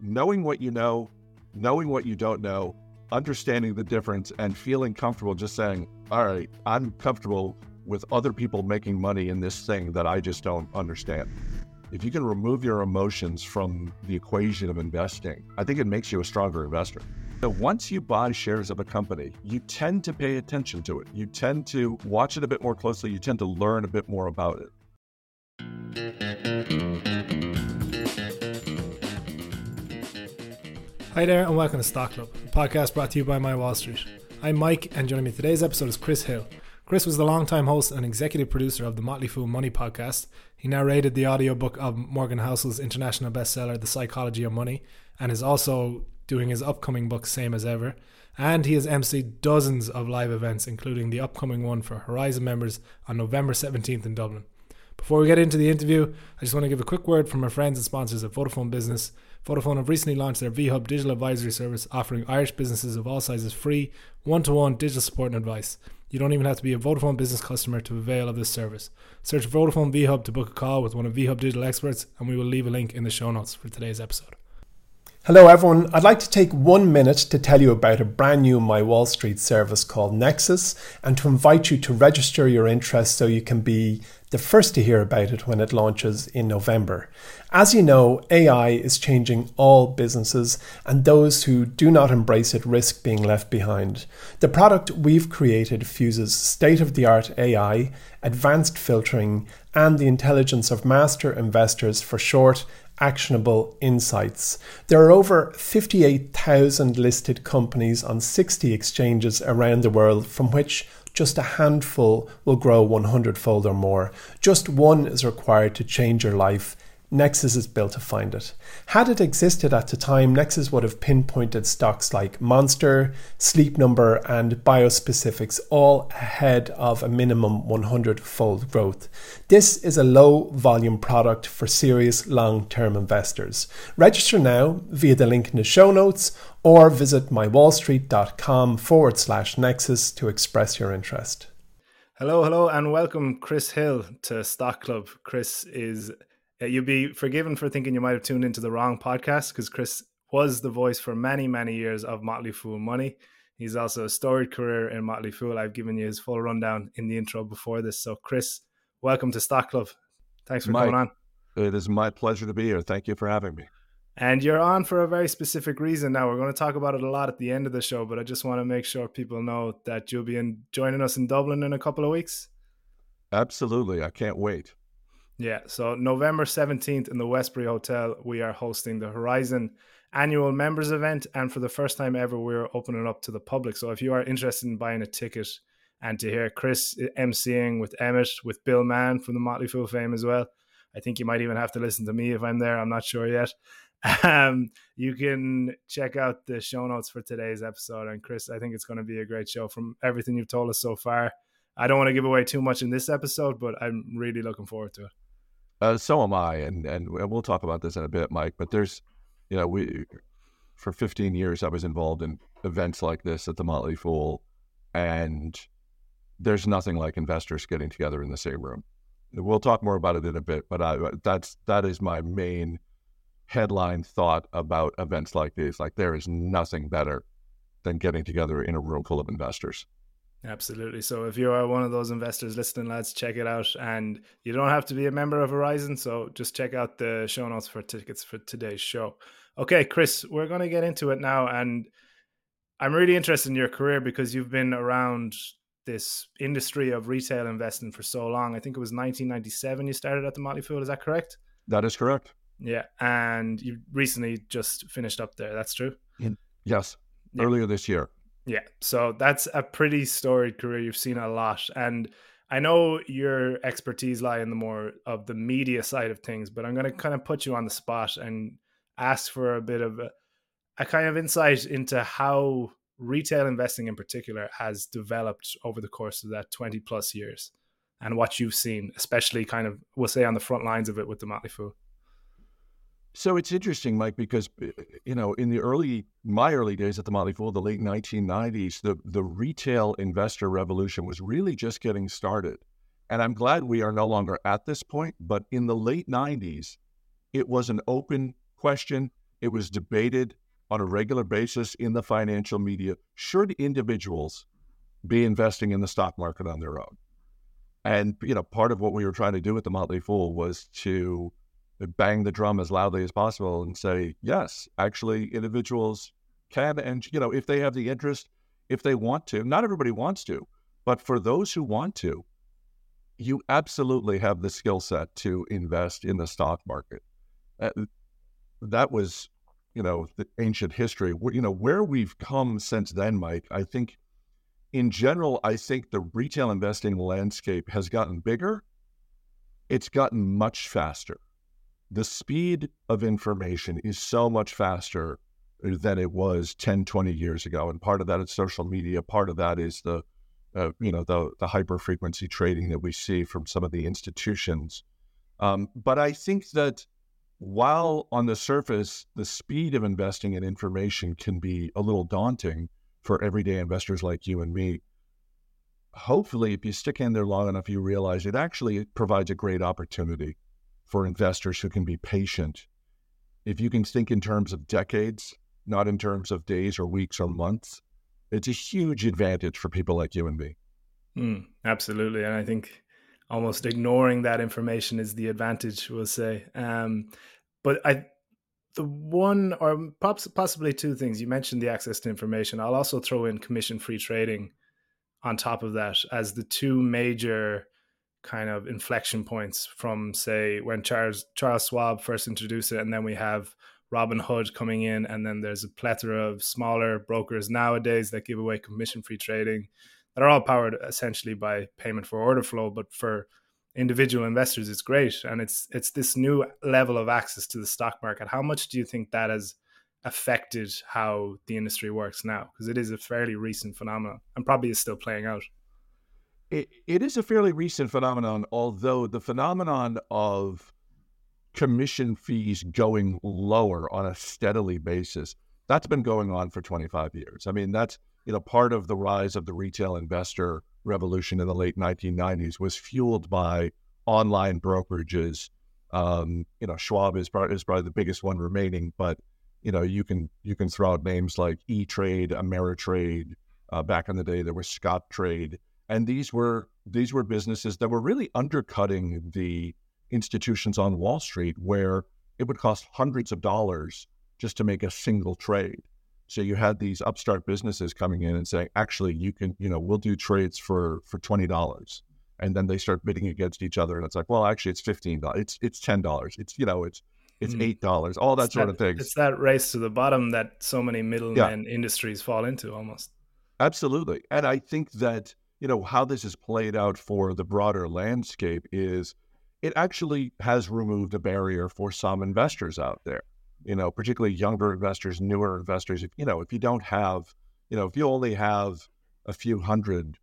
knowing what you know, knowing what you don't know, understanding the difference, and feeling comfortable just saying, all right, I'm comfortable with other people making money in this thing that I just don't understand. If you can remove your emotions from the equation of investing, I think it makes you a stronger investor. So once you buy shares of a company, you tend to pay attention to it. You tend to watch it a bit more closely. You tend to learn a bit more about it. Hi there, and welcome to Stock Club, a podcast brought to you by My Wall Street. I'm Mike, and joining me today's episode is Chris Hill. Chris was the longtime host and executive producer of the Motley Fool Money podcast. He narrated the audiobook of Morgan Housel's international bestseller, The Psychology of Money, and is also doing his upcoming book, Same as Ever. And he has emceed dozens of live events, including the upcoming one for Horizon members on November 17th in Dublin. Before we get into the interview, I just want to give a quick word from our friends and sponsors at Vodafone Business. Vodafone have recently launched their VHub digital advisory service, offering Irish businesses of all sizes free, one to one digital support and advice. You don't even have to be a Vodafone business customer to avail of this service. Search Vodafone VHub to book a call with one of VHub digital experts, and we will leave a link in the show notes for today's episode. Hello, everyone. I'd like to take one minute to tell you about a brand new My Wall Street service called Nexus and to invite you to register your interest so you can be the first to hear about it when it launches in November. As you know, AI is changing all businesses, and those who do not embrace it risk being left behind. The product we've created fuses state of the art AI, advanced filtering, and the intelligence of master investors for short actionable insights. There are over 58,000 listed companies on 60 exchanges around the world, from which just a handful will grow 100 fold or more. Just one is required to change your life Nexus is built to find it. Had it existed at the time, Nexus would have pinpointed stocks like Monster, Sleep Number, and Biospecifics, all ahead of a minimum 100 fold growth. This is a low volume product for serious long term investors. Register now via the link in the show notes or visit mywallstreet.com forward slash Nexus to express your interest. Hello, hello, and welcome, Chris Hill, to Stock Club. Chris is Uh, you'd be forgiven for thinking you might have tuned into the wrong podcast because Chris was the voice for many, many years of Motley Fool Money. He's also a storied career in Motley Fool. I've given you his full rundown in the intro before this. So, Chris, welcome to Stock Club. Thanks for Mike, coming on. It is my pleasure to be here. Thank you for having me. And you're on for a very specific reason. Now, we're going to talk about it a lot at the end of the show, but I just want to make sure people know that you'll be in, joining us in Dublin in a couple of weeks. Absolutely. I can't wait. Yeah, so November 17th in the Westbury Hotel, we are hosting the Horizon annual members event. And for the first time ever, we're opening up to the public. So if you are interested in buying a ticket and to hear Chris emceeing with Emmett, with Bill Mann from the Motley Fool fame as well, I think you might even have to listen to me if I'm there. I'm not sure yet. Um, you can check out the show notes for today's episode. And Chris, I think it's going to be a great show from everything you've told us so far. I don't want to give away too much in this episode, but I'm really looking forward to it. Uh, so am I, and and we'll talk about this in a bit, Mike. But there's, you know, we for 15 years I was involved in events like this at the Motley Fool, and there's nothing like investors getting together in the same room. We'll talk more about it in a bit, but I, that's that is my main headline thought about events like these. Like there is nothing better than getting together in a room full of investors. Absolutely. So if you are one of those investors listening, lads, check it out. And you don't have to be a member of Horizon. So just check out the show notes for tickets for today's show. Okay, Chris, we're going to get into it now. And I'm really interested in your career because you've been around this industry of retail investing for so long. I think it was 1997 you started at the Motley Fool. Is that correct? That is correct. Yeah. And you recently just finished up there. That's true? Yes. Yeah. Earlier this year. Yeah, so that's a pretty storied career. You've seen a lot, and I know your expertise lie in the more of the media side of things, but I'm going to kind of put you on the spot and ask for a bit of a, a kind of insight into how retail investing in particular has developed over the course of that 20 plus years and what you've seen, especially kind of, we'll say, on the front lines of it with the Motley Fool. So it's interesting, Mike, because uh, you know, in the early my early days at the Motley Fool, the late 1990s, the the retail investor revolution was really just getting started. And I'm glad we are no longer at this point, but in the late 90s, it was an open question. It was debated on a regular basis in the financial media. Should individuals be investing in the stock market on their own? And you know, part of what we were trying to do with the Motley Fool was to bang the drum as loudly as possible and say, yes, actually, individuals can, and you know, if they have the interest, if they want to. Not everybody wants to, but for those who want to, you absolutely have the skill set to invest in the stock market. Uh, that was, you know, the ancient history. You know, where we've come since then, Mike. I think, in general, I think the retail investing landscape has gotten bigger. It's gotten much faster. The speed of information is so much faster than it was 10, 20 years ago. And part of that is social media. Part of that is the, uh, you know, the, the hyper frequency trading that we see from some of the institutions. Um, but I think that while on the surface, the speed of investing in information can be a little daunting for everyday investors like you and me, hopefully, if you stick in there long enough, you realize it actually provides a great opportunity for investors who can be patient. If you can think in terms of decades, not in terms of days or weeks or months, it's a huge advantage for people like you and me. Mm, absolutely. And I think almost ignoring that information is the advantage, we'll say. Um, but I, the one or possibly two things you mentioned the access to information. I'll also throw in commission free trading on top of that as the two major kind of inflection points from say when Charles Charles Schwab first introduced it, and then we have Robinhood coming in, and then there's a plethora of smaller brokers nowadays that give away commission free trading that are all powered essentially by payment for order flow. But for individual investors, it's great, and it's it's this new level of access to the stock market. How much do you think that has affected how the industry works now? Because it is a fairly recent phenomenon, and probably is still playing out. It, it is a fairly recent phenomenon, although the phenomenon of commission fees going lower on a steadily basis. That's been going on for 25 years. I mean, that's you know part of the rise of the retail investor revolution in the late 1990s was fueled by online brokerages. Um, you know, Schwab is probably, is probably the biggest one remaining, but you know, you can you can throw out names like E Trade, Ameritrade. Uh, back in the day, there was Scottrade, and these were these were businesses that were really undercutting the institutions on Wall Street where it would cost hundreds of dollars just to make a single trade. So you had these upstart businesses coming in and saying, actually, you can, you know, we'll do trades for for twenty dollars, and then they start bidding against each other, and it's like, well, actually, it's fifteen dollars, it's it's ten dollars, it's you know, it's it's mm. eight dollars, all that it's sort that, of thing. It's that race to the bottom that so many middlemen yeah. industries fall into, almost. Absolutely, and I think that you know how this is played out for the broader landscape is it actually has removed a barrier for some investors out there. You know, particularly younger investors, newer investors. If you know, if you don't have, you know, if you only have a few hundred,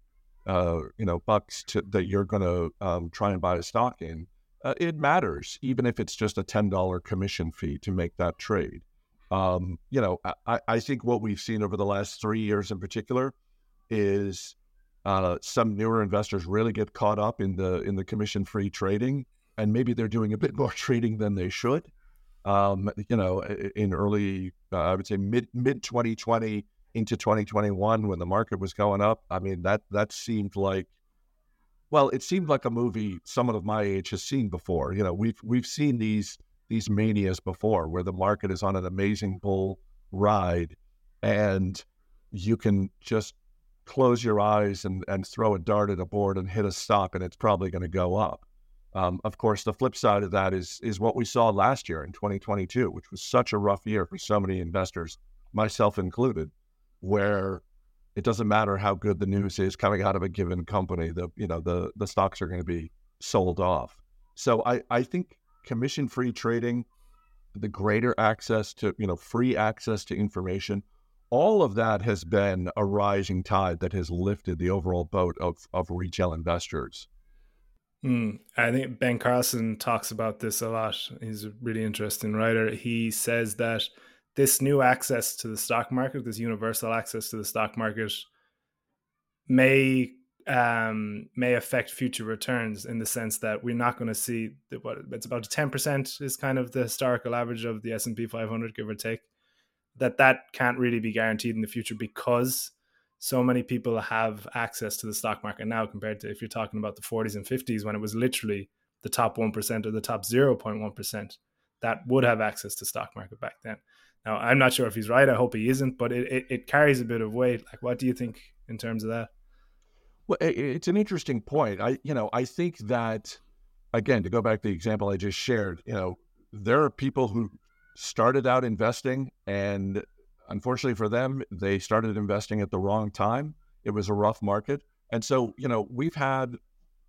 uh, you know, bucks to, that you're going to um, try and buy a stock in, uh, it matters, even if it's just a ten dollar commission fee to make that trade. Um, you know, I, I think what we've seen over the last three years in particular is uh, some newer investors really get caught up in the in the commission free trading, and maybe they're doing a bit more trading than they should. Um, you know, in early, uh, I would say mid mid 2020 into 2021, when the market was going up. I mean, that that seemed like, well, it seemed like a movie someone of my age has seen before. You know, we've we've seen these these manias before, where the market is on an amazing bull ride, and you can just close your eyes and, and throw a dart at a board and hit a stop, and it's probably going to go up. Um, of course, the flip side of that is is what we saw last year in 2022, which was such a rough year for so many investors, myself included, where it doesn't matter how good the news is coming out of a given company, the you know the the stocks are going to be sold off. So I I think commission free trading, the greater access to you know free access to information, all of that has been a rising tide that has lifted the overall boat of, of retail investors. Mm, I think Ben Carlson talks about this a lot. He's a really interesting writer. He says that this new access to the stock market, this universal access to the stock market, may um, may affect future returns in the sense that we're not going to see what it's about 10% is kind of the historical average of the S&P 500 give or take that that can't really be guaranteed in the future because so many people have access to the stock market now compared to if you're talking about the 40s and 50s when it was literally the top 1% or the top 0.1% that would have access to stock market back then. Now i'm not sure if he's right. I hope he isn't but it, it, it carries a bit of weight. Like what do you think in terms of that? Well, it's an interesting point. I, you know, I think that again, to go back to the example I just shared, you know, there are people who started out investing and unfortunately for them, they started investing at the wrong time. It was a rough market. And so, you know, we've had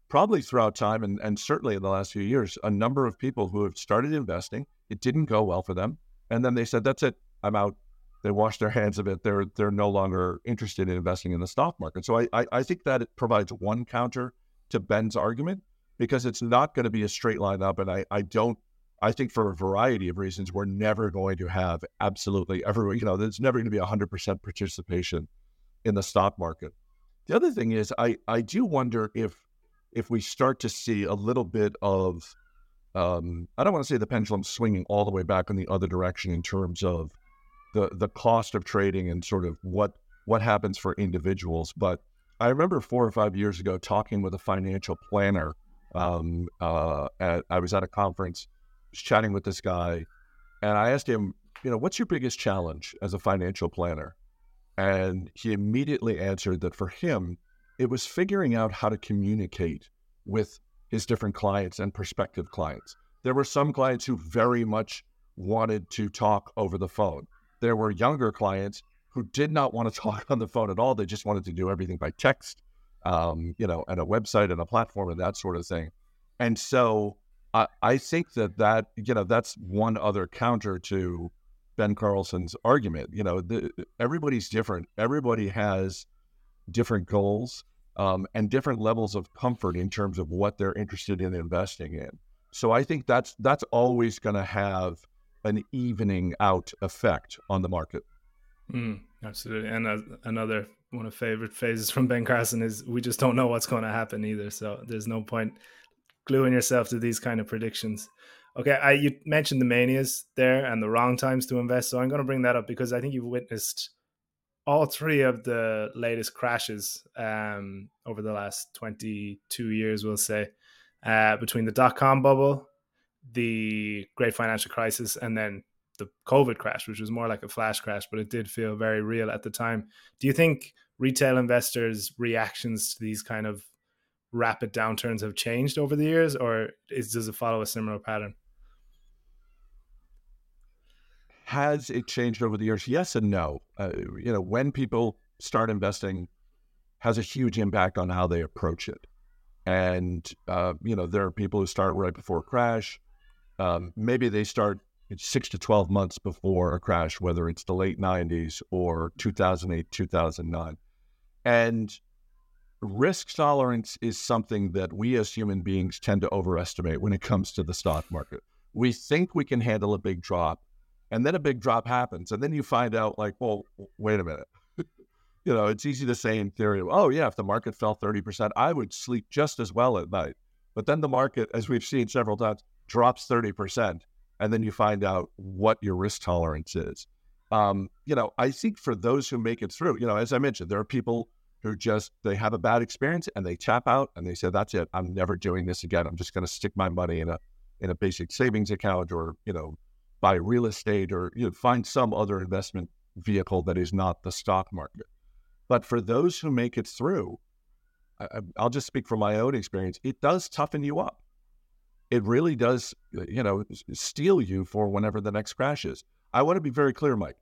probably throughout time and, and certainly in the last few years, a number of people who have started investing. It didn't go well for them. And then they said, that's it. I'm out they wash their hands of it. They're they're no longer interested in investing in the stock market. So I, I, I think that it provides one counter to Ben's argument because it's not going to be a straight line up. And I, I don't I think for a variety of reasons, we're never going to have absolutely every you know, there's never going to be hundred percent participation in the stock market. The other thing is I, I do wonder if if we start to see a little bit of um, I don't want to say the pendulum swinging all the way back in the other direction in terms of the the cost of trading and sort of what what happens for individuals. But I remember four or five years ago talking with a financial planner. Um, uh, at, I was at a conference, was chatting with this guy, and I asked him, you know, what's your biggest challenge as a financial planner? And he immediately answered that for him, it was figuring out how to communicate with his different clients and prospective clients. There were some clients who very much wanted to talk over the phone there were younger clients who did not want to talk on the phone at all. They just wanted to do everything by text, um, you know, and a website and a platform and that sort of thing. And so I, I think that that, you know, that's one other counter to Ben Carlson's argument. You know, the, everybody's different. Everybody has different goals um, and different levels of comfort in terms of what they're interested in investing in. So I think that's that's always going to have an evening out effect on the market. Mm, absolutely. And uh, another one of favorite phases from Ben Carlson is we just don't know what's going to happen either. So there's no point gluing yourself to these kind of predictions. Okay, I, you mentioned the manias there and the wrong times to invest. So I'm going to bring that up because I think you've witnessed all three of the latest crashes um, over the last 22 years, we'll say, uh, between the dot com bubble, the great financial crisis and then the COVID crash, which was more like a flash crash, but it did feel very real at the time. Do you think retail investors' reactions to these kind of rapid downturns have changed over the years, or is, does it follow a similar pattern? Has it changed over the years? Yes and no. Uh, you know, when people start investing, has a huge impact on how they approach it. And uh, you know, there are people who start right before a crash um, maybe they start six to 12 months before a crash, whether it's the late 90s or 2008, 2009. And risk tolerance is something that we as human beings tend to overestimate when it comes to the stock market. We think we can handle a big drop, and then a big drop happens. And then you find out, like, well, wait a minute. you know, it's easy to say in theory, oh, yeah, if the market fell 30%, I would sleep just as well at night. But then the market, as we've seen several times, drops 30%, and then you find out what your risk tolerance is. Um, you know, I think for those who make it through, you know, as I mentioned, there are people who just they have a bad experience and they tap out and they say, "That's it. I'm never doing this again. I'm just going to stick my money in a in a basic savings account or you know buy real estate or you know, find some other investment vehicle that is not the stock market." But for those who make it through, I, I'll just speak from my own experience. It does toughen you up it really does, you know, steel you for whenever the next crash is. I want to be very clear, Mike.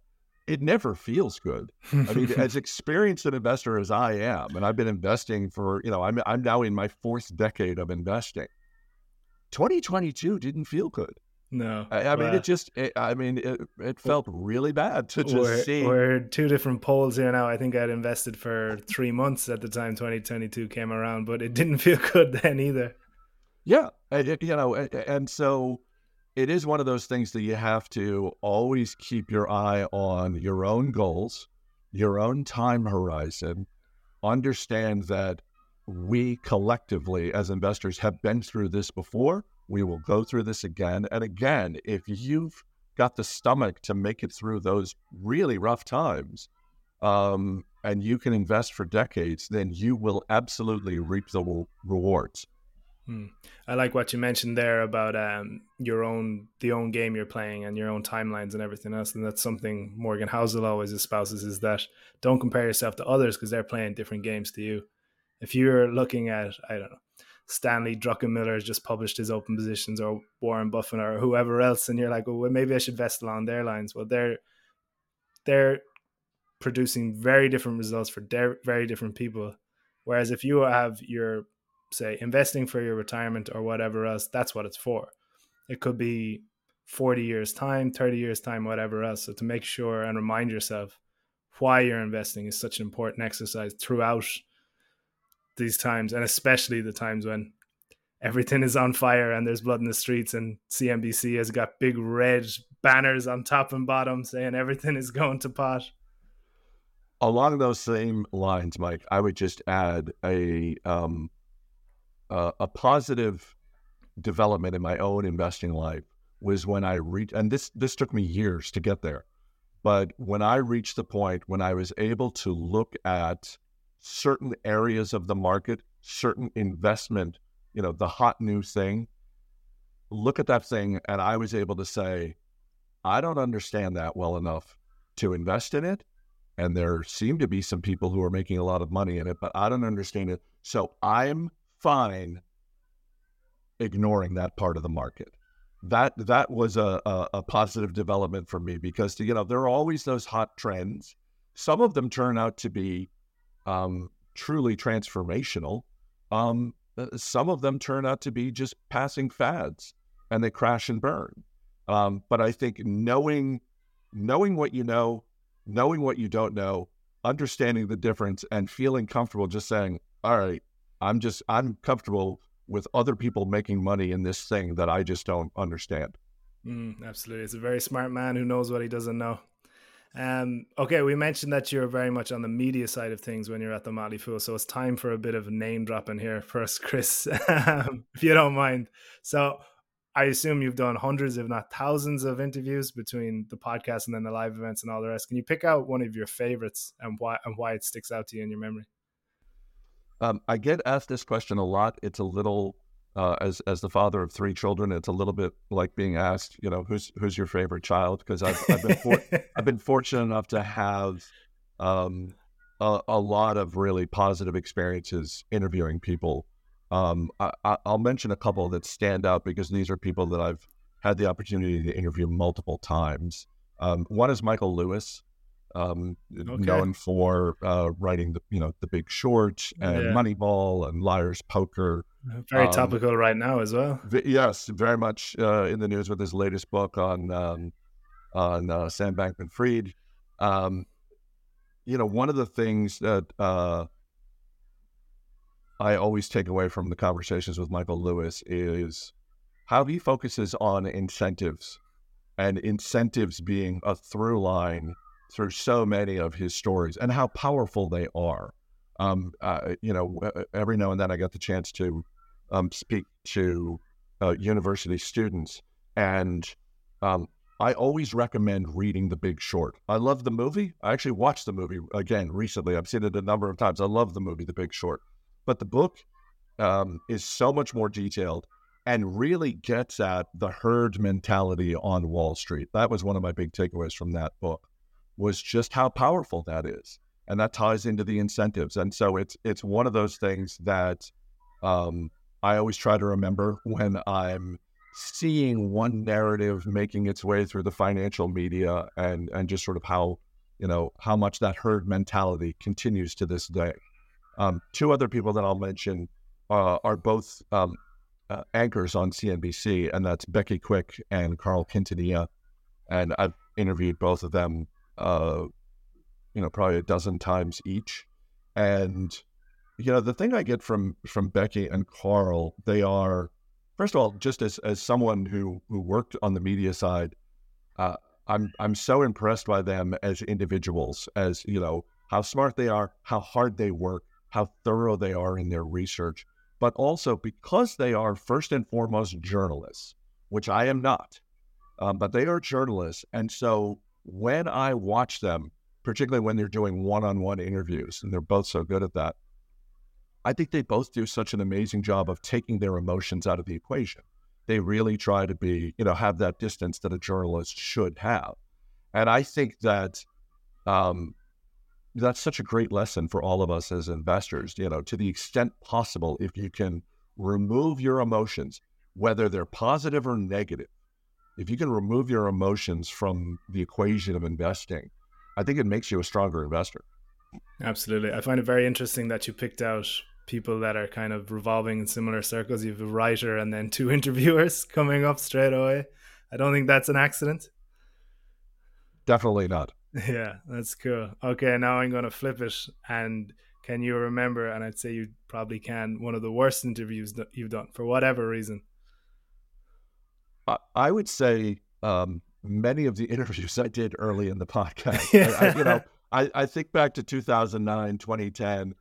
It never feels good. I mean, as experienced an investor as I am, and I've been investing for, you know, I'm I'm now in my fourth decade of investing. 2022 didn't feel good. No, I, I mean it just. It, I mean it. It felt really bad to just we're, see. We're two different poles here now. I think I'd invested for three months at the time 2022 came around, but it didn't feel good then either. Yeah, and, you know, and so it is one of those things that you have to always keep your eye on your own goals, your own time horizon. Understand that we collectively as investors have been through this before. We will go through this again and again. If you've got the stomach to make it through those really rough times, um, and you can invest for decades, then you will absolutely reap the rewards. Hmm. I like what you mentioned there about um, your own the own game you're playing and your own timelines and everything else, and that's something Morgan Housel always espouses: is that don't compare yourself to others because they're playing different games to you. If you're looking at, I don't know, Stanley Druckenmiller has just published his open positions, or Warren Buffett, or whoever else, and you're like, well, maybe I should vest along their lines. Well, they're they're producing very different results for de- very different people. Whereas if you have your say investing for your retirement or whatever else, that's what it's for. It could be 40 years time, 30 years time, whatever else. So to make sure and remind yourself why you're investing is such an important exercise throughout these times and especially the times when everything is on fire and there's blood in the streets and CNBC has got big red banners on top and bottom saying everything is going to pot along those same lines, Mike, I would just add a um, uh, a positive development in my own investing life was when I reached, and this this took me years to get there, but when I reached the point when I was able to look at certain areas of the market, certain investment, you know, the hot new thing, look at that thing, and I was able to say, I don't understand that well enough to invest in it and there seem to be some people who are making a lot of money in it, but I don't understand it. So I'm fine ignoring that part of the market. That that was a, a, a positive development for me because you know there are always those hot trends. Some of them turn out to be um, truly transformational. Um, uh, some of them turn out to be just passing fads, and they crash and burn. Um, but I think knowing knowing what you know knowing what you don't know, understanding the difference, and feeling comfortable just saying, all right, I'm just, I'm comfortable with other people making money in this thing that I just don't understand. Mm, absolutely. It's a very smart man who knows what he doesn't know. Um, okay, we mentioned that you're very much on the media side of things when you're at the Motley Fool, so it's time for a bit of name dropping here first, Chris, if you don't mind. So, I assume you've done hundreds, if not thousands, of interviews between the podcast and then the live events and all the rest. Can you pick out one of your favorites and why and why it sticks out to you in your memory? Um, I get asked this question a lot. It's a little, uh, as as the father of three children, it's a little bit like being asked, you know, who's who's your favorite child? Because I've, I've been for, I've been fortunate enough to have um, a, a lot of really positive experiences interviewing people um, I, will mention a couple that stand out because these are people that I've had the opportunity to interview multiple times. Um, one is Michael Lewis, um, okay. known for uh, writing the you know the Big Short and yeah. Moneyball and Liar's Poker. Very um, topical right now as well. yes, very much uh, in the news with his latest book on um, on uh, Sam Bankman-Fried. Um, you know, one of the things that uh, I always take away from the conversations with Michael Lewis is how he focuses on incentives and incentives being a through line through so many of his stories and how powerful they are. Um, uh, you know, every now and then I get the chance to um, speak to uh, university students, and um, I always recommend reading The Big Short. I love the movie. I actually watched the movie again recently. I've seen it a number of times. I love the movie The Big Short. But the book um, is so much more detailed and really gets at the herd mentality on Wall Street. That was one of my big takeaways from that book was just how powerful that is. And that ties into the incentives. And so it's it's one of those things that um, I always try to remember when I'm seeing one narrative making its way through the financial media and and just sort of how you know how much that herd mentality continues to this day. Um, two other people that I'll mention uh, are both um, uh, anchors on CNBC, and that's Becky Quick and Carl Quintanilla. And I've interviewed both of them, uh, you know, probably a dozen times each. And you know, the thing I get from from Becky and Carl, they are, first of all, just as as someone who who worked on the media side, uh, I'm I'm so impressed by them as individuals, as you know, how smart they are, how hard they work, how thorough they are in their research, but also because they are first and foremost journalists, which I am not, um, but they are journalists. And so when I watch them, particularly when they're doing one on one interviews, and they're both so good at that, I think they both do such an amazing job of taking their emotions out of the equation. They really try to be, you know, have that distance that a journalist should have. And I think that um, that's such a great lesson for all of us as investors. You know, to the extent possible, if you can remove your emotions, whether they're positive or negative, if you can remove your emotions from the equation of investing, I think it makes you a stronger investor. Absolutely. I find it very interesting that you picked out people that are kind of revolving in similar circles. You have a writer and then two interviewers coming up straight away. I don't think that's an accident. Definitely not. Yeah, that's cool. Okay, now I'm going to flip it. And can you remember, and I'd say you probably can, one of the worst interviews that you've done for whatever reason? I would say um, many of the interviews I did early in the podcast. I, I, you know, I, I think back to 2009, 2010,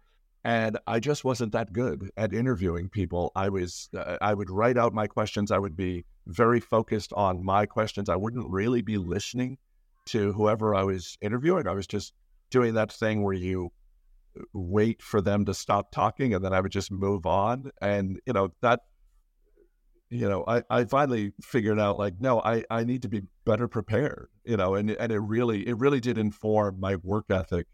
and I just wasn't that good at interviewing people. I was, uh, I would write out my questions. I would be very focused on my questions. I wouldn't really be listening to whoever I was interviewing. I was just doing that thing where you wait for them to stop talking and then I would just move on. And, you know, that you know, I, I finally figured out like, no, I, I need to be better prepared, you know, and, and it really, it really did inform my work ethic,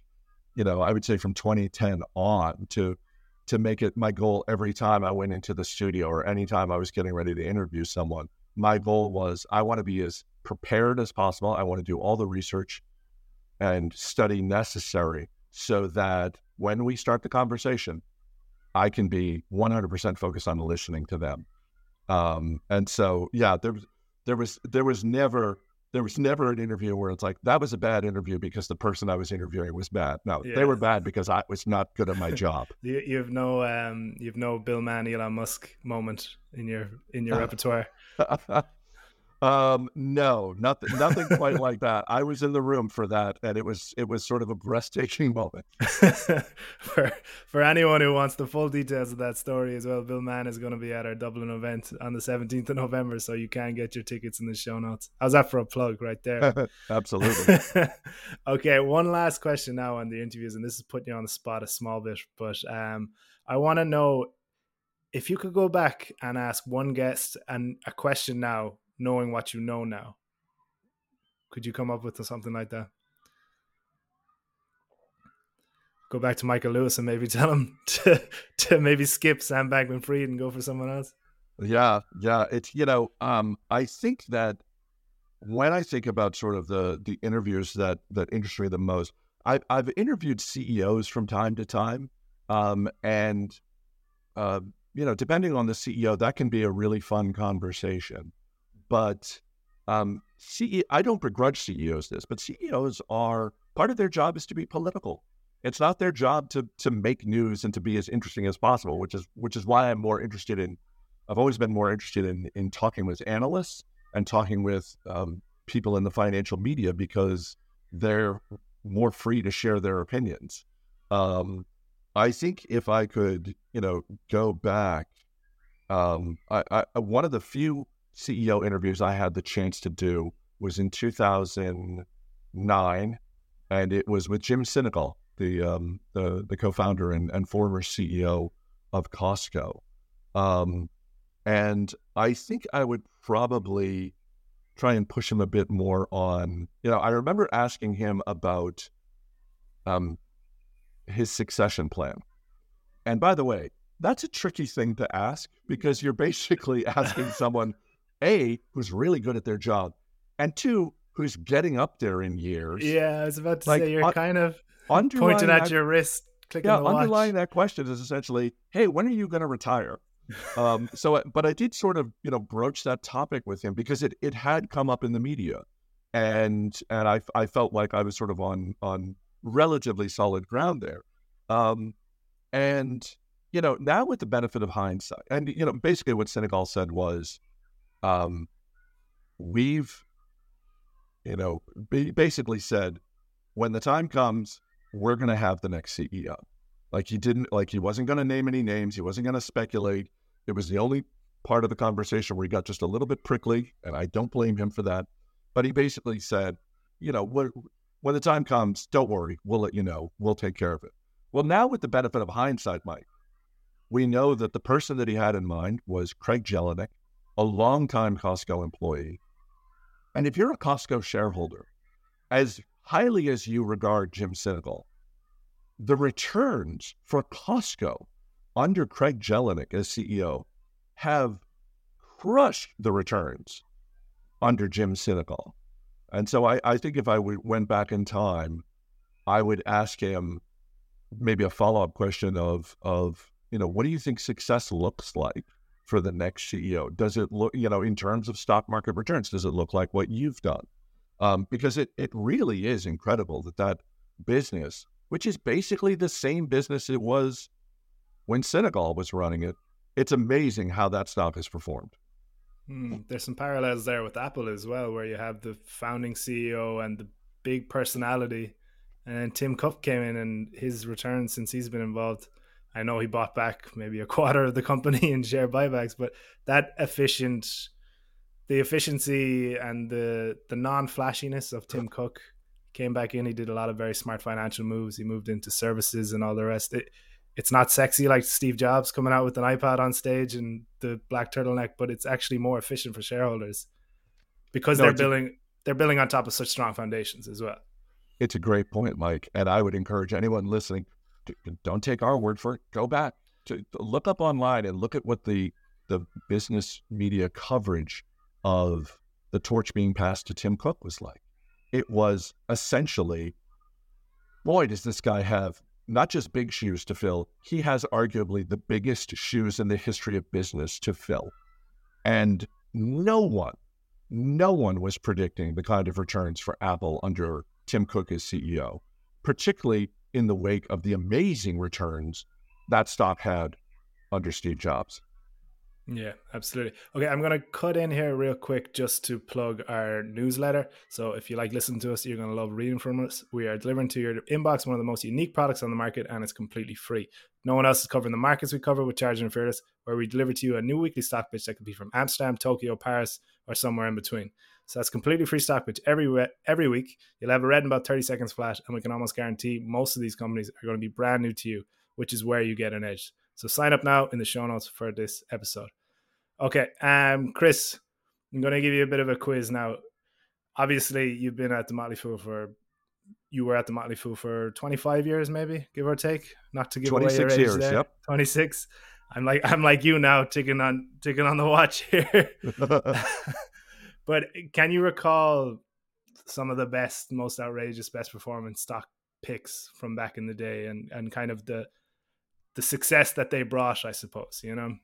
you know, I would say from 2010 on to, to make it my goal every time I went into the studio or anytime I was getting ready to interview someone. My goal was I want to be as prepared as possible. I want to do all the research and study necessary so that when we start the conversation, I can be 100% focused on listening to them um, and so, yeah, there was there was there was never there was never an interview where it's like that was a bad interview because the person I was interviewing was bad. No, yeah. they were bad because I was not good at my job. you, you have no um, you have no Bill Mann, Elon Musk moment in your in your repertoire. Um, no, nothing, nothing quite like that. I was in the room for that, and it was it was sort of a breathtaking moment. for for anyone who wants the full details of that story as well, Bill Mann is going to be at our Dublin event on the seventeenth of November, so you can get your tickets in the show notes. How's that for a plug right there? Absolutely. okay, one last question now on the interviews, and this is putting you on the spot a small bit, but um, I want to know if you could go back and ask one guest and a question now knowing what you know now. Could you come up with something like that? Go back to Michael Lewis and maybe tell him to to maybe skip Sam Bankman Fried and go for someone else. Yeah, yeah. It's you know, um, I think that when I think about sort of the the interviews that that interest me the most, I've I've interviewed CEOs from time to time, um, and uh, you know, depending on the CEO, that can be a really fun conversation. But um, CE, I don't begrudge CEOs this, but CEOs are part of their job is to be political. It's not their job to to make news and to be as interesting as possible, which is which is why I'm more interested in. I've always been more interested in in talking with analysts and talking with um, people in the financial media because they're more free to share their opinions. Um, I think if I could, you know, go back, um, I, I, one of the few CEO interviews I had the chance to do was in 2009, and it was with Jim Sinegal, the um, the, the co-founder and, and former CEO of Costco. Um, and I think I would probably try and push him a bit more on. You know, I remember asking him about um, his succession plan. And by the way, that's a tricky thing to ask because you're basically asking someone a, who's really good at their job, and two, who's getting up there in years. Yeah, I was about to like, say you're un- kind of pointing at that, your wrist, clicking yeah, underlying that question is essentially, hey, when are you going to retire? um, so, uh, but I did sort of, you know, broach that topic with him because it it had come up in the media, and and I I felt like I was sort of on on relatively solid ground there, um, and you know now with the benefit of hindsight, and you know basically what Sinegal said was, um, we've, you know, basically said when the time comes, we're going to have the next CEO. Like he didn't like he wasn't going to name any names. He wasn't going to speculate. It was the only part of the conversation where he got just a little bit prickly, and I don't blame him for that. But he basically said, you know, when, when the time comes, don't worry, we'll let you know. We'll take care of it. Well, now with the benefit of hindsight, Mike, we know that the person that he had in mind was Craig Jelinek, a longtime Costco employee. And if you're a Costco shareholder, as highly as you regard Jim Sinegal, the returns for Costco under Craig Jelinek as CEO have crushed the returns under Jim Sinegal. And so I, I think if I went back in time, I would ask him maybe a follow up question of of you know what do you think success looks like for the next CEO? Does it look you know in terms of stock market returns? Does it look like what you've done? Um, because it it really is incredible that that business, which is basically the same business it was when Sinegal was running it, it's amazing how that stock has performed. Hmm, there's some parallels there with Apple as well, where you have the founding CEO and the big personality, and then Tim Cook came in and his return since he's been involved. I know he bought back maybe a quarter of the company in share buybacks, but that efficient, the efficiency and the the non flashiness of Tim Cook came back in. He did a lot of very smart financial moves. He moved into services and all the rest. It, it's not sexy like Steve Jobs coming out with an iPad on stage and the black turtleneck, but it's actually more efficient for shareholders because no, they're building they're building on top of such strong foundations as well. It's a great point, Mike, and I would encourage anyone listening don't take our word for it. Go back to look up online and look at what the the business media coverage of the torch being passed to Tim Cook was like. It was essentially, boy, does this guy have not just big shoes to fill, he has arguably the biggest shoes in the history of business to fill. And no one, no one was predicting the kind of returns for Apple under Tim Cook as CEO, particularly in the wake of the amazing returns that stock had under Steve Jobs. Yeah, absolutely. Okay, I'm going to cut in here real quick just to plug our newsletter. So if you like listening to us, you're going to love reading from us. We are delivering to your inbox one of the most unique products on the market, and it's completely free. No one else is covering the markets we cover with Charging and Fearless, where we deliver to you a new weekly stock pitch that could be from Amsterdam, Tokyo, Paris, or somewhere in between. So that's completely free stock pitch every every week. You'll have it read in about 30 seconds flat, and we can almost guarantee most of these companies are going to be brand new to you, which is where you get an edge. So sign up now in the show notes for this episode. Okay, um, Chris, I'm going to give you a bit of a quiz now. Obviously, you've been at the Motley Fool for you were at the Motley Fool for 25 years, maybe give or take. Not to give 26 away your age years, there. Yep. 26. I'm like I'm like you now, ticking on ticking on the watch here. but can you recall some of the best, most outrageous, best performance stock picks from back in the day, and and kind of the the success that they brought, I suppose. You know.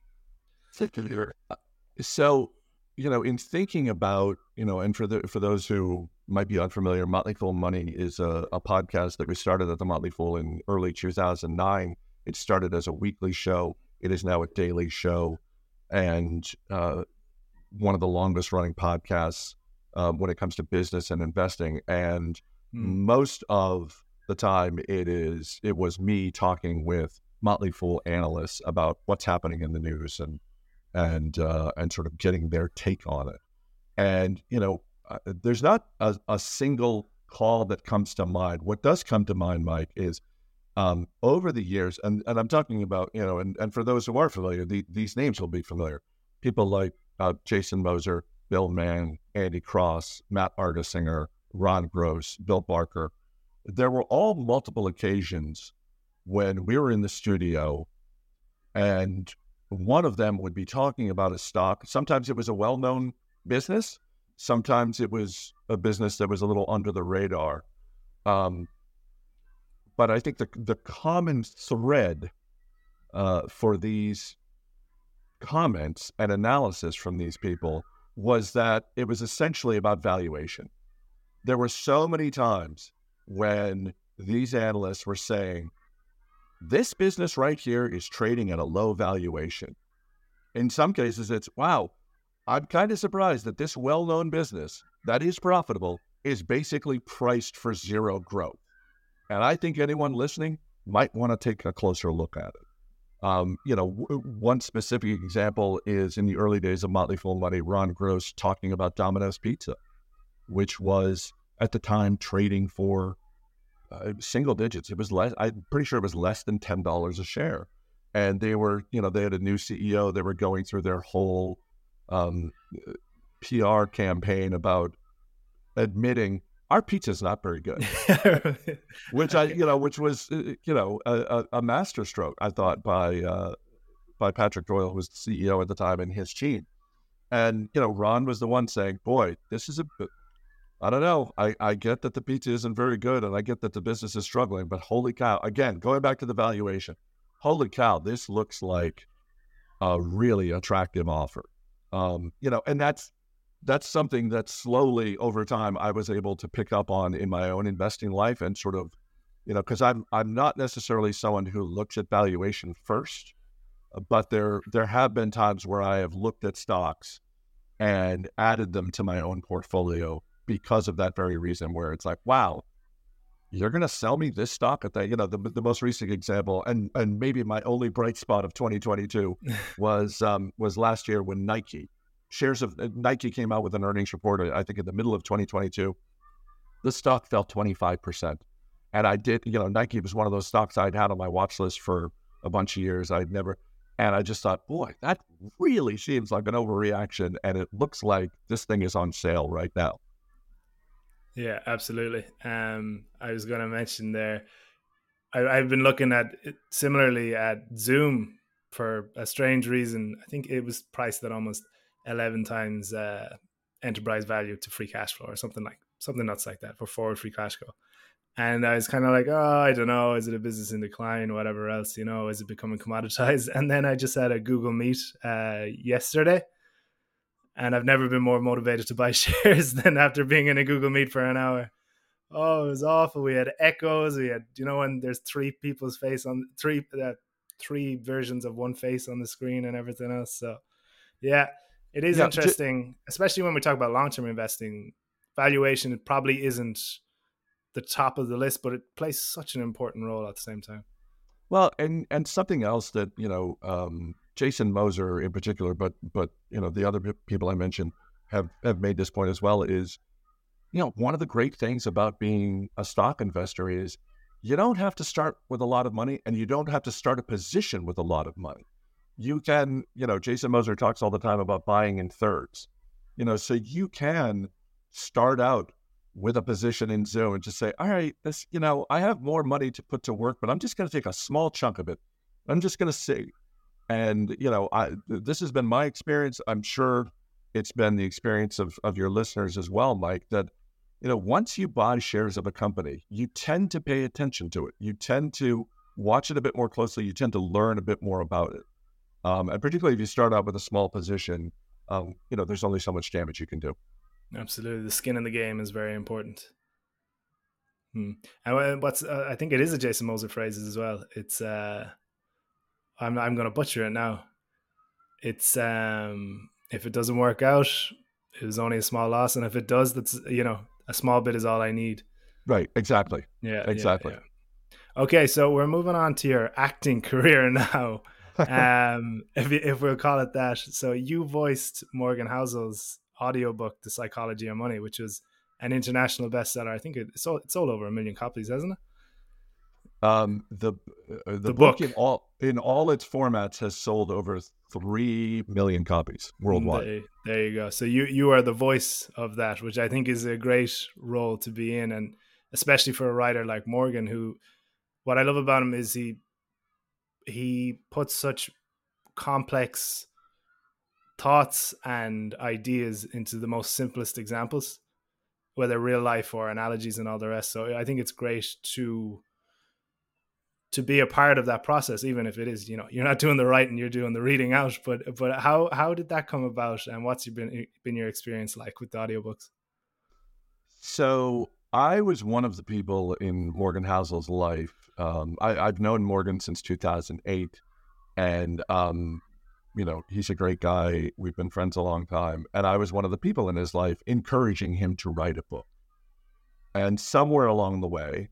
Uh, so, you know, in thinking about, you know, and for the for those who might be unfamiliar, Motley Fool Money is a, a podcast that we started at the Motley Fool in early 2009. It started as a weekly show. It is now a daily show, and uh, one of the longest running podcasts uh, when it comes to business and investing. And mm. most of the time, it is it was me talking with Motley Fool analysts about what's happening in the news and and uh, and sort of getting their take on it. And you know, uh, there's not a, a, single call that comes to mind. What does come to mind, Mike, is um, over the years, and, and I'm talking about you know, and, and for those who are familiar, the, these names will be familiar. People like uh, Jason Moser, Bill Mann, Andy Cross, Matt Argersinger, Ron Gross, Bill Barker. There were all multiple occasions when we were in the studio and one of them would be talking about a stock. Sometimes it was a well known business, sometimes it was a business that was a little under the radar. Um, but I think the, the common thread uh, for these comments and analysis from these people was that it was essentially about valuation. There were so many times when these analysts were saying, this business right here is trading at a low valuation. In some cases, it's wow, I'm kind of surprised that this well known business that is profitable is basically priced for zero growth. And I think anyone listening might want to take a closer look at it. Um, you know, w- one specific example is in the early days of Motley Fool Money, Ron Gross talking about Domino's Pizza, which was at the time trading for uh, single digits. It was less. I'm pretty sure it was less than ten dollars a share, and they were, you know, they had a new CEO. They were going through their whole um, PR campaign about admitting our pizza is not very good, which I, you know, which was, uh, you know, a, a masterstroke I thought by uh, by Patrick Doyle, who was the CEO at the time, and his team. And you know, Ron was the one saying, "Boy, this is a I don't know. I, I get that the pizza isn't very good and I get that the business is struggling, but holy cow, again, going back to the valuation, holy cow, this looks like a really attractive offer. Um, you know, and that's that's something that slowly over time I was able to pick up on in my own investing life and sort of, you know, because I'm I'm not necessarily someone who looks at valuation first, but there there have been times where I have looked at stocks and added them to my own portfolio because of that very reason, where it's like, wow, you're going to sell me this stock at that, you know, the, the most recent example, and and maybe my only bright spot of 2022 was um, was last year when Nike shares of uh, Nike came out with an earnings report. I think in the middle of 2022, the stock fell 25 percent, and I did, you know, Nike was one of those stocks I'd had on my watch list for a bunch of years. I'd never. And I just thought, boy, that really seems like an overreaction. And it looks like this thing is on sale right now. Yeah, absolutely. Um, I was going to mention there. I, have been looking at similarly at Zoom for a strange reason. I think it was priced at almost eleven times uh, enterprise value to free cash flow, or something like something nuts like that for forward free cash flow. And I was kind of like, oh, I don't know, is it a business in decline, whatever else, you know, is it becoming commoditized? And then I just had a Google Meet uh, yesterday and I've never been more motivated to buy shares than after being in a Google Meet for an hour. Oh, it was awful. We had echoes. We had, you know, when there's three people's face on three, uh, three versions of one face on the screen and everything else. So, yeah, it is yeah, interesting, especially when we talk about long term investing. Valuation it probably isn't the top of the list, but it plays such an important role at the same time. Well, and and something else that you know um, Jason Moser in particular, but but you know the other people I mentioned have have made this point as well. Is you know one of the great things about being a stock investor is you don't have to start with a lot of money, and you don't have to start a position with a lot of money. You can, you know, Jason Moser talks all the time about buying in thirds. You know, so you can start out with a position in Zoom and just say, all right, this, you know, I have more money to put to work, but I'm just going to take a small chunk of it. I'm just going to say, and you know, I this has been my experience. I'm sure it's been the experience of of your listeners as well, Mike. That you know, once you buy shares of a company, you tend to pay attention to it. You tend to watch it a bit more closely. You tend to learn a bit more about it. Um, and particularly if you start out with a small position, um, you know, there's only so much damage you can do. Absolutely, the skin in the game is very important. Hmm. And what's uh, I think it is a Jason Moser phrase as well. It's uh, I'm I'm going to butcher it now. It's um if it doesn't work out, it was only a small loss, and if it does, that's you know a small bit is all I need. Right. Exactly. Yeah. Exactly. Yeah, yeah. Okay, so we're moving on to your acting career now. Um, if if we'll call it that. So you voiced Morgan Housel's audiobook, The Psychology of Money, which was an international bestseller. I think it sold, it sold over a million copies, hasn't it? Um, the uh, the, the book, book, in all in all its formats has sold over three million copies worldwide. There, there, you go. So you you are the voice of that, which I think is a great role to be in, and especially for a writer like Morgan, who what I love about him is he he puts such complex thoughts and ideas into the most simplest examples, whether real life or analogies and all the rest. So I think it's great to to be a part of that process even if it is you know you're not doing the writing you're doing the reading out but but how how did that come about and what's been been your experience like with the audiobooks so i was one of the people in morgan housel's life um, I, have known morgan since 2008 and um, you know he's a great guy we've been friends a long time and i was one of the people in his life encouraging him to write a book and somewhere along the way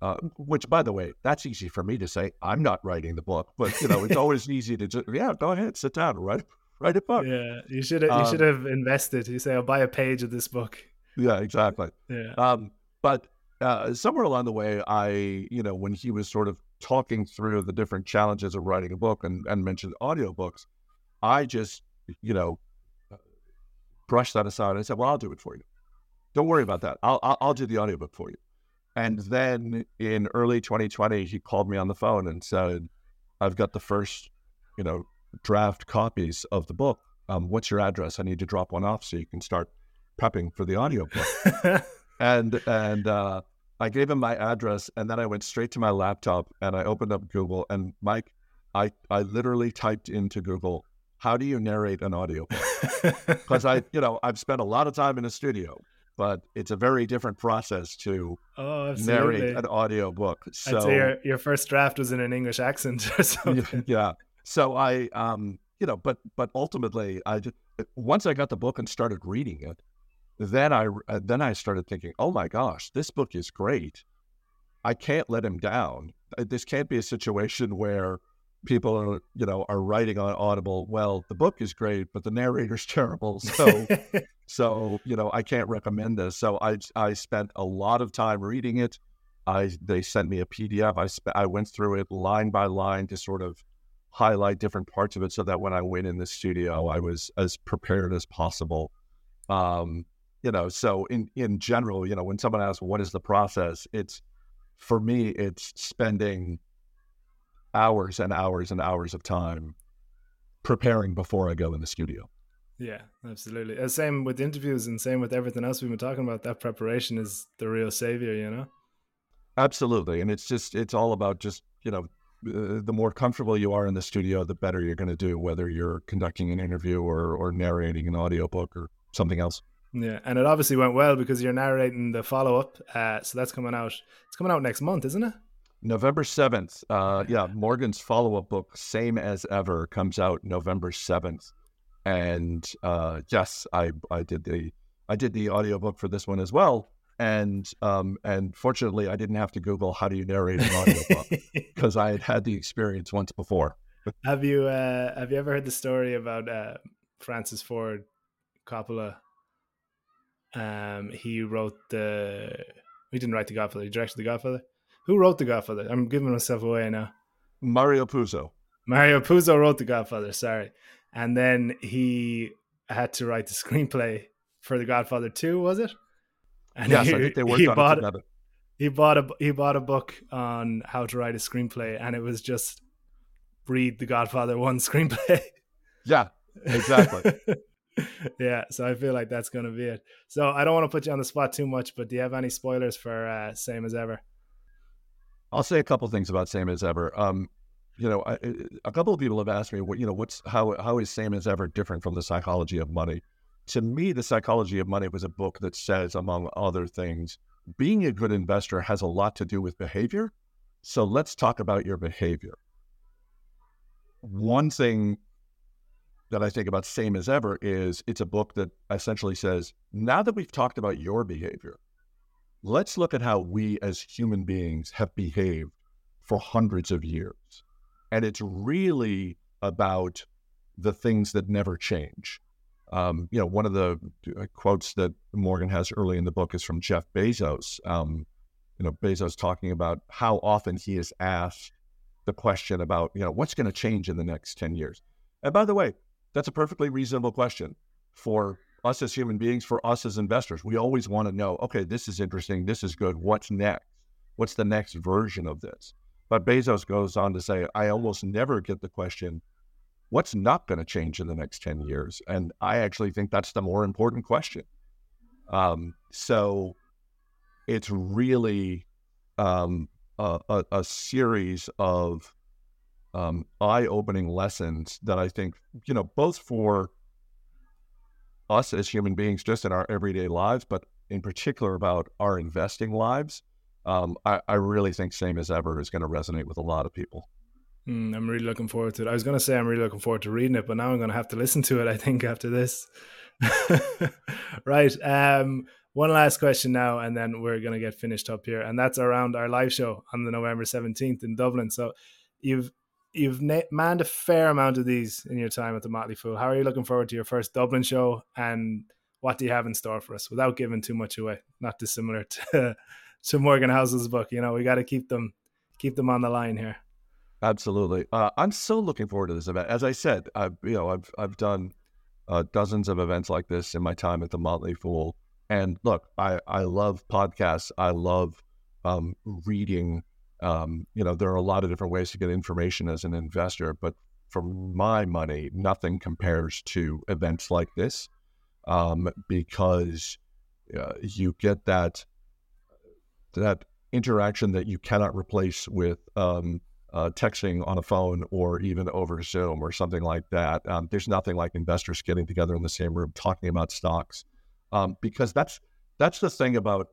Uh, which, by the way, that's easy for me to say. I'm not writing the book, but you know, it's always easy to just yeah, go ahead, sit down, write write a book. Yeah, you should have, you should um, have invested. You say, I'll buy a page of this book. Yeah, exactly. Yeah. Um, but uh, somewhere along the way, I, you know, when he was sort of talking through the different challenges of writing a book and, and mentioned audiobooks, I just, you know, brushed that aside. And said, well, I'll do it for you. Don't worry about that. I'll, I'll, I'll do the audiobook for you. And then in early 2020, he called me on the phone and said, I've got the first, you know, draft copies of the book. Um, what's your address? I need to drop one off so you can start prepping for the audiobook. and and uh, I gave him my address, and then I went straight to my laptop and I opened up Google. And Mike, I I literally typed into Google, "How do you narrate an audiobook?" Because I, you know, I've spent a lot of time in a studio, but it's a very different process to oh, narrate an audiobook. So I'd say your, your first draft was in an English accent or something. Yeah. So I, um, you know, but but ultimately, I just once I got the book and started reading it, then I uh, then I started thinking, oh my gosh, this book is great. I can't let him down. Uh, this can't be a situation where people are you know are writing on Audible. Well, the book is great, but the narrator's terrible. So so you know I can't recommend this. So I I spent a lot of time reading it. I they sent me a PDF. I sp- I went through it line by line to sort of highlight different parts of it so that when I went in the studio, I was as prepared as possible. Um, you know so in in general you know when someone asks what is the process? it's for me it's spending hours and hours and hours of time preparing before i go in the studio. Yeah absolutely. Uh, same with interviews and same with everything else we've been talking about. That preparation is the real savior you know? Absolutely and it's just it's all about just you know uh, the more comfortable you are in the studio the better you're going to do whether you're conducting an interview or or narrating an audiobook or something else yeah, and it obviously went well because you're narrating the follow up. Uh, so that's coming out. It's coming out next month, isn't it? November seventh. Uh, yeah, Morgan's follow up book, same as ever, comes out November seventh. And uh, yes, I I did the I did the audiobook for this one as well. And um, and fortunately, I didn't have to Google how do you narrate an audiobook because I had had the experience once before. have you uh, have you ever heard the story about uh, Francis Ford Coppola um, he wrote the. He didn't write The Godfather. He directed The Godfather. Who wrote The Godfather? I'm giving myself away now. Mario Puzo. Mario Puzo wrote The Godfather. Sorry, and then he had to write the screenplay for The Godfather Two. Was it? And yes, he, I think they worked on it together. He bought a he bought a book on how to write a screenplay, and it was just read The Godfather One screenplay. Yeah, exactly. yeah, so I feel like that's to be it. So I don't want to put you on the spot too much, but do you have any spoilers for uh, Same as Ever? I'll say a couple things about Same as Ever. Um, you know, I, a couple of people have asked me, what you know, what's how how is Same as Ever different from the Psychology of Money? To me, the Psychology of Money was a book that says, among other things, being a good investor has a lot to do with behavior. So let's talk about your behavior. One thing that I think about same as ever is it's a book that essentially says, now that we've talked about your behavior, let's look at how we as human beings have behaved for hundreds of years. And it's really about the things that never change. Um, you know, one of the uh, quotes that Morgan has early in the book is from Jeff Bezos. Um, you know, Bezos talking about how often he is asked the question about, you know, what's going to change in the next 10 years. And by the way, that's a perfectly reasonable question for us as human beings, for us as investors. We always want to know, okay, this is interesting. This is good. What's next? What's the next version of this? But Bezos goes on to say, I almost never get the question, what's not going to change in the next 10 years? And I actually think that's the more important question. Um, so it's really um, a, a, a series of um, eye-opening lessons that I think you know both for us as human beings, just in our everyday lives, but in particular about our investing lives. Um, I, I, really think same as ever is going to resonate with a lot of people. Mm, I'm really looking forward to it. I was going to say I'm really looking forward to reading it, but now I'm going to have to listen to it. I think after this. right. Um, one last question now, and then we're going to get finished up here, and that's around our live show on the November seventeenth in Dublin. So you've you've manned a fair amount of these in your time at the Motley Fool. How are you looking forward to your first Dublin show, and what do you have in store for us? Without giving too much away, not dissimilar to to Morgan Housel's book. You know, we got to keep them keep them on the line here. Absolutely, uh, I'm so looking forward to this event. As I said, I've you know I've I've done uh, dozens of events like this in my time at the Motley Fool, and look, I I love podcasts. I love um, reading um, you know, there are a lot of different ways to get information as an investor, but for my money, nothing compares to events like this um, because uh, you get that that interaction that you cannot replace with um, uh, texting on a phone or even over Zoom or something like that. Um, there's nothing like investors getting together in the same room talking about stocks um, because that's that's the thing about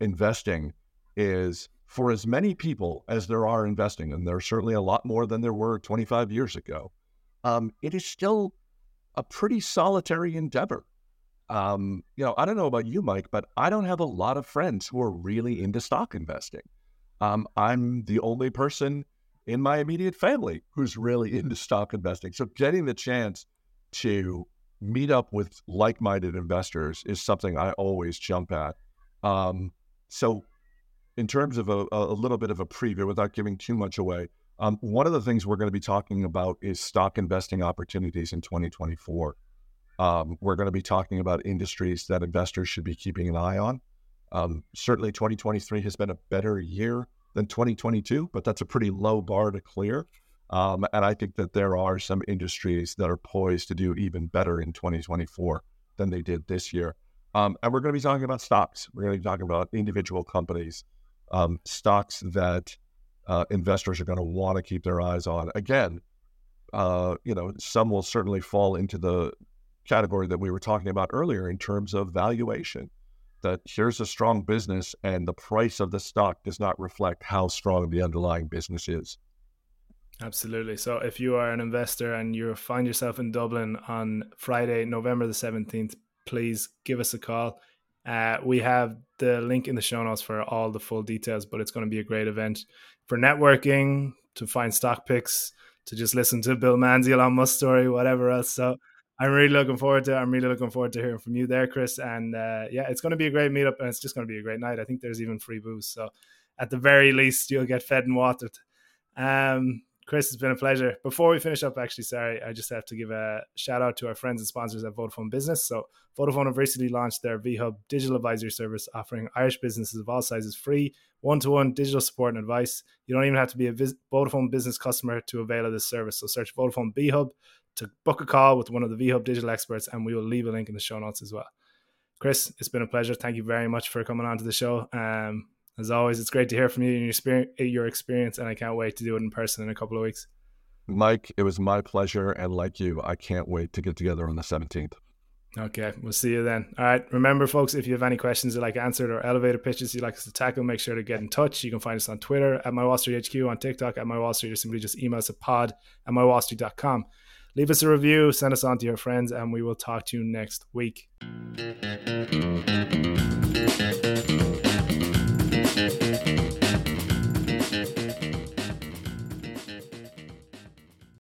investing is for as many people as there are investing, and there's certainly a lot more than there were 25 years ago, um, it is still a pretty solitary endeavor. Um, you know, I don't know about you, Mike, but I don't have a lot of friends who are really into stock investing. Um, I'm the only person in my immediate family who's really into stock investing. So getting the chance to meet up with like-minded investors is something I always jump at. Um, so in terms of a, a little bit of a preview without giving too much away, um, one of the things we're going to be talking about is stock investing opportunities in 2024. Um, we're going to be talking about industries that investors should be keeping an eye on. Um, certainly, 2023 has been a better year than 2022, but that's a pretty low bar to clear. Um, and I think that there are some industries that are poised to do even better in 2024 than they did this year. Um, and we're going to be talking about stocks. We're going to be talking about individual companies um, stocks that uh, investors are going to want to keep their eyes on. Again, uh, you know, some will certainly fall into the category that we were talking about earlier in terms of valuation. That here's a strong business, and the price of the stock does not reflect how strong the underlying business is. Absolutely. So, if you are an investor and you find yourself in Dublin on Friday, November the 17th, please give us a call uh, we have the link in the show notes for all the full details, but it's going to be a great event for networking, to find stock picks, to just listen to Bill Manzi, Elon Musk story, whatever else. So I'm really looking forward to. I'm really looking forward to hearing from you there, Chris. And uh, yeah, it's going to be a great meetup and it's just going to be a great night. I think there's even free booze. So at the very least, you'll get fed and watered. Um, Chris, it's been a pleasure. Before we finish up, actually, sorry, I just have to give a shout out to our friends and sponsors at Vodafone Business. So, Vodafone have recently launched their VHub digital advisory service, offering Irish businesses of all sizes free one to one digital support and advice. You don't even have to be a Vodafone business customer to avail of this service. So, search Vodafone VHub to book a call with one of the VHub digital experts, and we will leave a link in the show notes as well. Chris, it's been a pleasure. Thank you very much for coming on to the show. Um, as always, it's great to hear from you and your experience, and I can't wait to do it in person in a couple of weeks. Mike, it was my pleasure, and like you, I can't wait to get together on the 17th. Okay, we'll see you then. All right, remember, folks, if you have any questions you'd like answered or elevator pitches you'd like us to tackle, make sure to get in touch. You can find us on Twitter at My Wall Street HQ, on TikTok at My Wall Street, or simply just email us at pod at MyWallStreet.com. Leave us a review, send us on to your friends, and we will talk to you next week. Thank you.